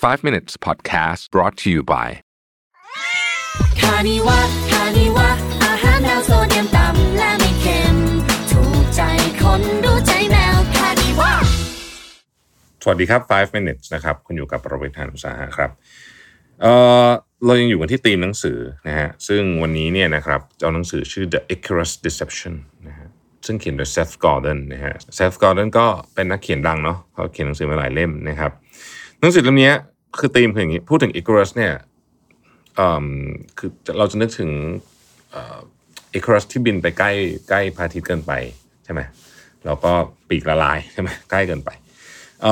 5 minutes podcast brought to you by คานิวะคานิวะอาหารแนวโซเดียมต่ำและไม่เค็ม ถูกใจคนรู้ใจแมวคานิวะสวัสดีครับ 5 minutes นะครับ คุณอยู่กับประวิทยานุสาหะครับเอ่อเรายังอยู่กันที่ธีมหนังสือนะฮะ ซึ่งวันนี้เนี่ยนะครับเจ้าหนังสือชื่อ The Icarus Deception นะฮะ ซึ่งเขียนโดย Seth Godin นะฮะ Seth Godin ก็เป็นนักเขียนดังเนาะเขาเขียนหนังสือมาหลายเล่มนะครับ หนังสือเล่มนี้ คือธีมคืออย่างนี้พูดถึง Icarus เนี่ยคือเราจะนึกถึงอ่อ Icarus ที่บินไปใกล้ใกล้พระอาทิตย์เกินไปใช่ไหมแล้วก็ปีกละลายใช่ไหมใกล้เกินไปอ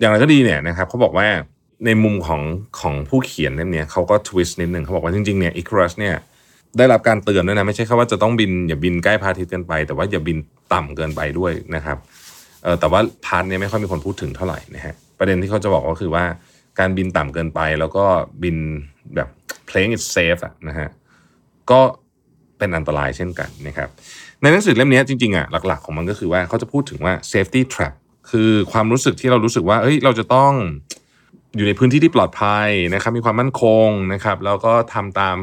อย่างไรก็ดีเนี่ยนะครับเขาบอกว่าในมุมของของผู้เขียนเล่มเนี้ยเขาก็ทวิสต์นิดนึงเขาบอกว่าจริงๆเนี่ยอิครัสเนี่ยได้รับการเตือนด้วยนะไม่ใช่แค่ว่าจะต้องบินอย่าบินใกล้พระอาทิตย์เกินไป แต่ว่าอย่าบินต่ำเกินไปด้วยนะครับแต่ว่าพาร์ทเนี้ยไม่ค่อยมีคนพูดถึงเท่าไหร่นะฮะประเด็นที่เขาจะบอกก็คือว่า การบินต่ำเกินไป แล้วก็บินแบบ playing it safe อะนะฮะก็เป็นอันตรายเช่นกันนะครับในหนังสือเล่มนี้จริงๆอะหลัก ๆ ของมันก็คือว่าเขาจะพูดถึงว่า safety trap คือความรู้สึกที่เรารู้สึกว่าเอ้ยเราจะต้องอยู่ในพื้นที่ที่ปลอดภัยนะครับ มีความมั่นคงนะครับ แล้วก็ทำตาม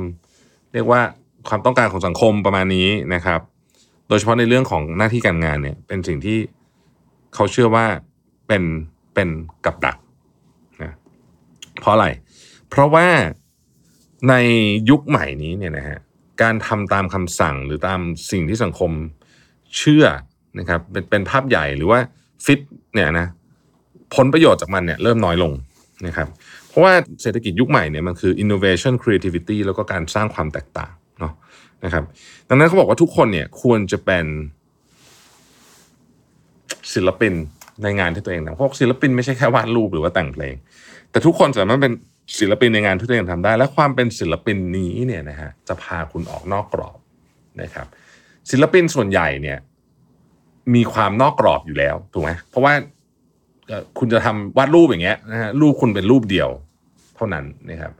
เรียกว่าความต้องการของสังคมประมาณนี้นะครับ โดยเฉพาะในเรื่องของหน้าที่การงานเนี่ย เป็นสิ่งที่เขาเชื่อว่าเป็นเป็นกับดัก เพราะอะไร เพราะว่าในยุคใหม่นี้เนี่ยนะฮะการทำตามคำสั่งหรือตามสิ่งที่สังคมเชื่อนะครับเป็นเป็นภาพใหญ่หรือว่าฟิตเนี่ยนะผลประโยชน์จากมันเนี่ยเริ่มน้อยลงนะครับเพราะว่าเศรษฐกิจยุคใหม่เนี่ยมันคือ innovation creativity แล้วก็การสร้างความแตกต่างเนาะนะครับดังนั้นเขาบอกว่าทุกคนเนี่ยควรจะเป็นศิลปิน ในงานที่ตัวเองทำเพราะศิลปินไม่ใช่แค่วาดรูปหรือว่าแต่งเพลง แต่ทุกคนสามารถเป็นศิลปินในงานที่ตัวเองทำได้ และความเป็นศิลปินนี้เนี่ยนะฮะจะพาคุณออกนอกกรอบนะครับ ศิลปินส่วนใหญ่เนี่ย มีความนอกกรอบอยู่แล้วถูกไหมเพราะว่าคุณจะทำวาดรูปอย่างเงี้ยนะฮะรูปคุณเป็นรูปเดียว เท่านั้นนะครับ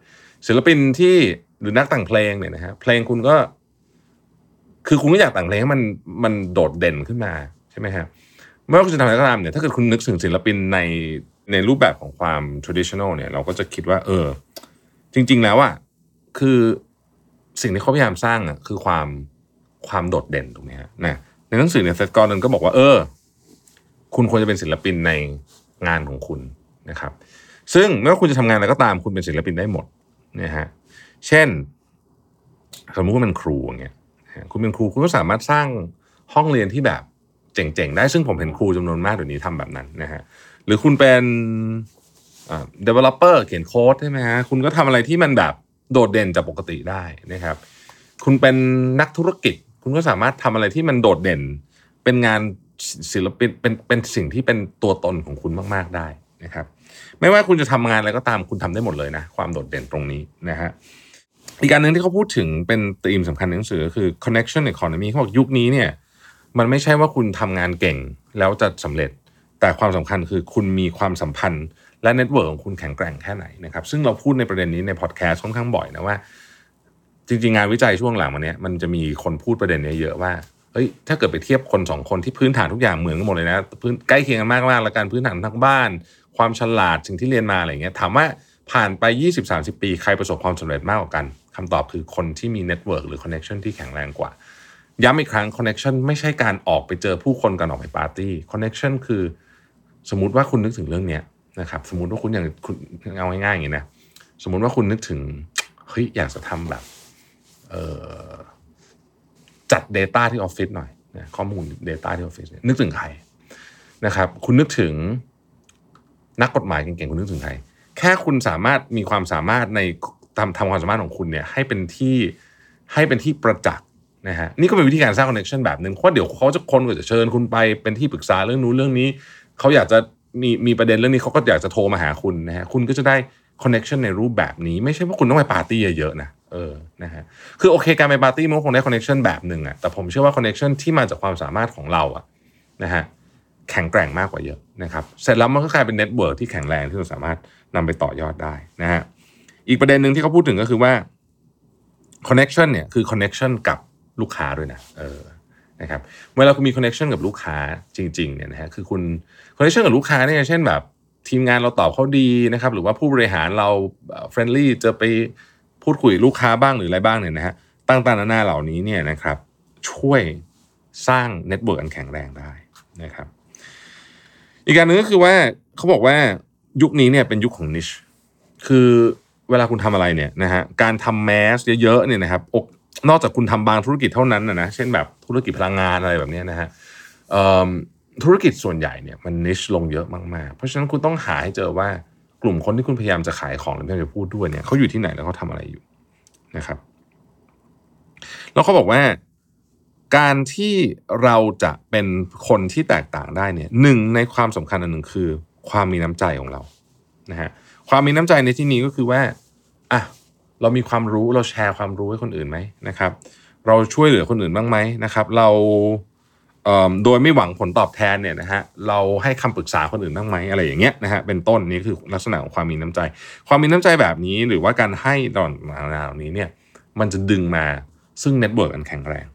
ศิลปินที่หรือนักแต่งเพลงเนี่ยนะฮะเพลงคุณก็ คือคุณก็อยากแต่งเพลงให้มันมันโดดเด่นขึ้นมาใช่ไหมฮะ ไม่ว่าคุณจะทำอะไรก็ตามเนี่ยถ้าเกิดคุณนึกถึงศิลปินในในรูปแบบของความ traditional เนี่ย เราก็จะคิดว่า เออ จริง ๆ แล้วอะคือสิ่งที่เขาพยายามสร้างอะคือความความโดดเด่นตรงนี้ฮะนะในหนังสือเนี่ยเซตกอร์ดนก็บอกว่า เออ คุณควรจะเป็นศิลปินในงานของคุณนะครับ ซึ่งไม่ว่าคุณจะทำงานอะไรก็ตามคุณเป็นศิลปินได้หมดนะฮะเช่น สมมุติคุณเป็นครูอย่างเงี้ยคุณเป็นครูคุณก็สามารถสร้างห้องเรียนที่แบบ เจ๋งๆ ได้ซึ่งผมเห็นครูจำนวนมากเดี๋ยวนี้ทำแบบนั้นนะฮะหรือคุณเป็นอ่า developer เขียนโค้ดใช่ไหมฮะคุณก็ทำอะไรที่มันแบบโดดเด่นจากปกติได้นะครับ คุณเป็นนักธุรกิจ คุณก็สามารถทำอะไรที่มันโดดเด่น เป็นงานศิลปินเป็นเป็นสิ่งที่เป็นตัวตนของคุณมาก ๆได้นะครับ ไม่ว่าคุณจะทำงานอะไรก็ตามคุณทำได้หมดเลยนะ ความโดดเด่นตรงนี้นะฮะอีกประการหนึ่งที่เขาพูดถึงเป็นธีมสำคัญในหนังสือก็คือ connection economy เขาบอกยุคนี้เนี่ย มันไม่ใช่ว่าคุณทำงานเก่งแล้วจะสำเร็จ แต่ความสำคัญคือคุณมีความสัมพันธ์ และ network ของคุณแข็งแกร่งแค่ไหนนะครับ ซึ่งเราพูดในประเด็นนี้ในพอดแคสต์ค่อนข้างบ่อยนะว่า จริง ๆ งานวิจัยช่วงหลังมาเนี้ยมันจะมีคนพูดประเด็นนี้เยอะว่าเฮ้ยถ้าเกิดไปเทียบคนสองคนที่พื้นฐานทุกอย่างเหมือนกันหมดเลยนะพื้นใกล้เคียงกันมากๆแล้วการพื้นฐานทั้งบ้าน ความฉลาดสิ่งที่เรียนมาอะไรเงี้ยถามว่าผ่านไป 20-30 ปี ใครประสบความสำเร็จมากกว่ากันคำตอบคือคนที่มีเน็ตเวิร์กหรือคอนเน t ชันที่แข็งแรงกว่า ย้ำอีกครั้งคอนเน t ชันไม่ใช่การออกไปเจอผู้คนกันออกไปปาร์ตี้คอนเน t ชันคือสมมติว่าคุณนึกถึงเรื่องเนี้ยนะครับสมมติว่าคุณอย่างคุณเอาง่ายๆอย่างนี้นะสมมติว่าคุณนึกถึงเฮ้ยอยากจะทำแบบเอ่อจัด Data ที่ออฟฟิศหน่อยนะข้อมูล Data ที่ออฟฟิศนึกถึงใครนะครับ คุณนึกถึงนักกฎหมายเก่งๆคุณนึกถึงใครแค่คุณสามารถมีความสามารถในทำทำความสามารถของคุณเนี่ยให้เป็นที่ให้เป็นที่ประจักษ์ นะฮะนี่ก็เป็นวิธีการสร้าง connection แบบหนึ่งเพราะเดี๋ยวเขาจะคนก็จะเชิญคุณไปเป็นที่ปรึกษาเรื่องนู้นเรื่องนี้เขาอยากจะมีมีประเด็นเรื่องนี้เขาก็อยากจะโทรมาหาคุณนะฮะคุณก็จะได้ connection ในรูปแบบนี้ ไม่ใช่ว่าคุณต้องไปปาร์ตี้เยอะๆนะเออนะฮะคือโอเคการไปปาร์ตี้มันก็คงได้ connection แบบหนึ่งอะแต่ผมเชื่อว่า connection ที่มาจากความสามารถของเราอะนะฮะแข็งแกร่งมากกว่าเยอะนะครับเสร็จแล้วมันก็กลายเป็น network ที่แข็งแรงที่เราสามารถนำไปต่อยอดได้นะฮะอีกประเด็นหนึ่งที่เขาพูดถึงก็คือว่า connection เนี่ยคือ connection กับ ลูกค้าด้วยนะเออนะครับเวลาคุณมี connection กับลูกค้าจริงๆเนี่ยนะฮะคือคุณ connection กับลูกค้าเนี่ยเช่นแบบทีมงานเราตอบเขาดีนะครับหรือว่าผู้บริหารเรา friendly จะไปพูดคุยลูกค้าบ้างหรืออะไรบ้างเนี่ยนะฮะต่างๆนานาเหล่านี้เนี่ยนะครับช่วยสร้าง network อันแข็งแรงได้นะครับอีกประการหนึ่งก็คือว่าเขาบอกว่ายุคนี้เนี่ยเป็นยุคของ niche คือเวลาคุณทำอะไรเนี่ยนะฮะการทำ mass เยอะๆเนี่ยนะครับอก นอกจากคุณทำบางธุรกิจเท่านั้นนะนะเช่นแบบธุรกิจพลังงานอะไรแบบนี้นะฮะธุรกิจส่วนใหญ่เนี่ยมันนิชลงเยอะมากๆ เพราะฉะนั้นคุณต้องหาให้เจอว่ากลุ่มคนที่คุณพยายามจะขายของหรือพยายามจะพูดด้วยเนี่ยเขาอยู่ที่ไหนแล้วเขาทำอะไรอยู่นะครับ แล้วเขาบอกว่าการที่เราจะเป็นคนที่แตกต่างได้เนี่ยหนึ่งในความสำคัญอันหนึ่งคือ ความมีน้ำใจของเรานะฮะความมีน้ำใจในที่นี้ก็คือว่าอะ เรามีความรู้เราแชร์ความรู้ให้คนอื่นไหมนะครับ เราช่วยเหลือคนอื่นบ้างไหมนะครับ เราโดยไม่หวังผลตอบแทนเนี่ยนะฮะเราให้คำปรึกษาคนอื่นบ้างไหมอะไรอย่างเงี้ยนะฮะเป็นต้นนี่คือลักษณะของความมีน้ำใจ ความมีน้ำใจแบบนี้หรือว่าการให้ตอนเหล่านี้เนี่ยมันจะดึงมาซึ่ง network อันแข็งแรง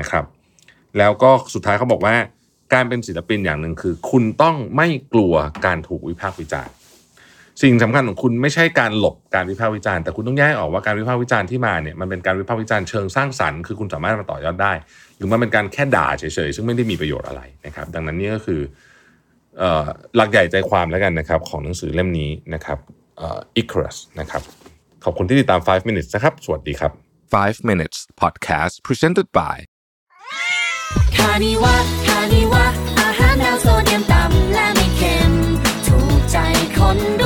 นะครับ แล้วก็สุดท้ายเขาบอกว่าการเป็นศิลปินอย่างหนึ่งคือ คุณต้องไม่กลัวการถูกวิพากษ์วิจารณ์ สิ่งสำคัญของคุณไม่ใช่การหลบการวิพากษ์วิจารณ์แต่คุณต้องแยกออกว่าการวิพากษ์วิจารณ์ที่มาเนี่ยมันเป็นการวิพากษ์วิจารณ์เชิงสร้างสรรค์คือคุณสามารถมาต่อยอดได้ หรือมันเป็นการแค่ด่าเฉยๆซึ่งไม่ได้มีประโยชน์อะไรนะครับ ดังนั้นนี่ก็คือเอ่อหลักใหญ่ใจความแล้วกันนะครับของหนังสือเล่มนี้นะครับเอ่อ Icarus นะครับขอบคุณที่ติดตาม 5 minutes นะครับ สวัสดีครับ 5 minutes podcast presented by คานิวะคานิวะอาหารแนวโซเดียมต่ำและไม่เค็มถูกใจคนดู